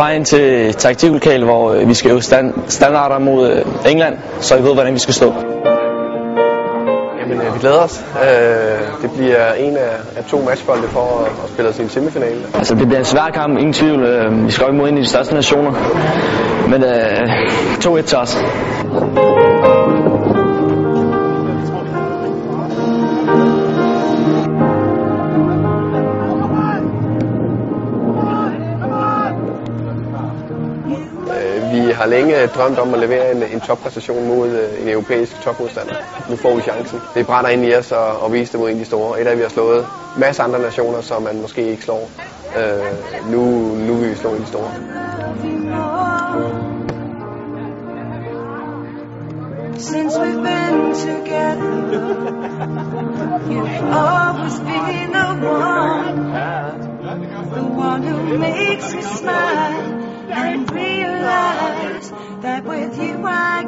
vej ind til taktiklokal, hvor øh, vi skal øve stand, standarder mod øh, England, så vi ved, hvordan vi skal stå. Jamen, øh, vi glæder os. Det bliver en af, af to matchbolde for at, spille os i en semifinale. Altså, det bliver en svær kamp, ingen tvivl. Vi skal jo ikke mod ind i de største nationer. Men øh, 2-1 til os. Vi har længe drømt om at levere en, en toppræstation mod øh, en europæisk topmodstander. Nu får vi chancen. Det brænder ind i os at, at vise det mod en af de store. Et af vi har slået masser af andre nationer, som man måske ikke slår. Øh, nu, nu vil vi slå en af de store. Since we've been together, you've always been the one, the one who makes me smile and realize with you I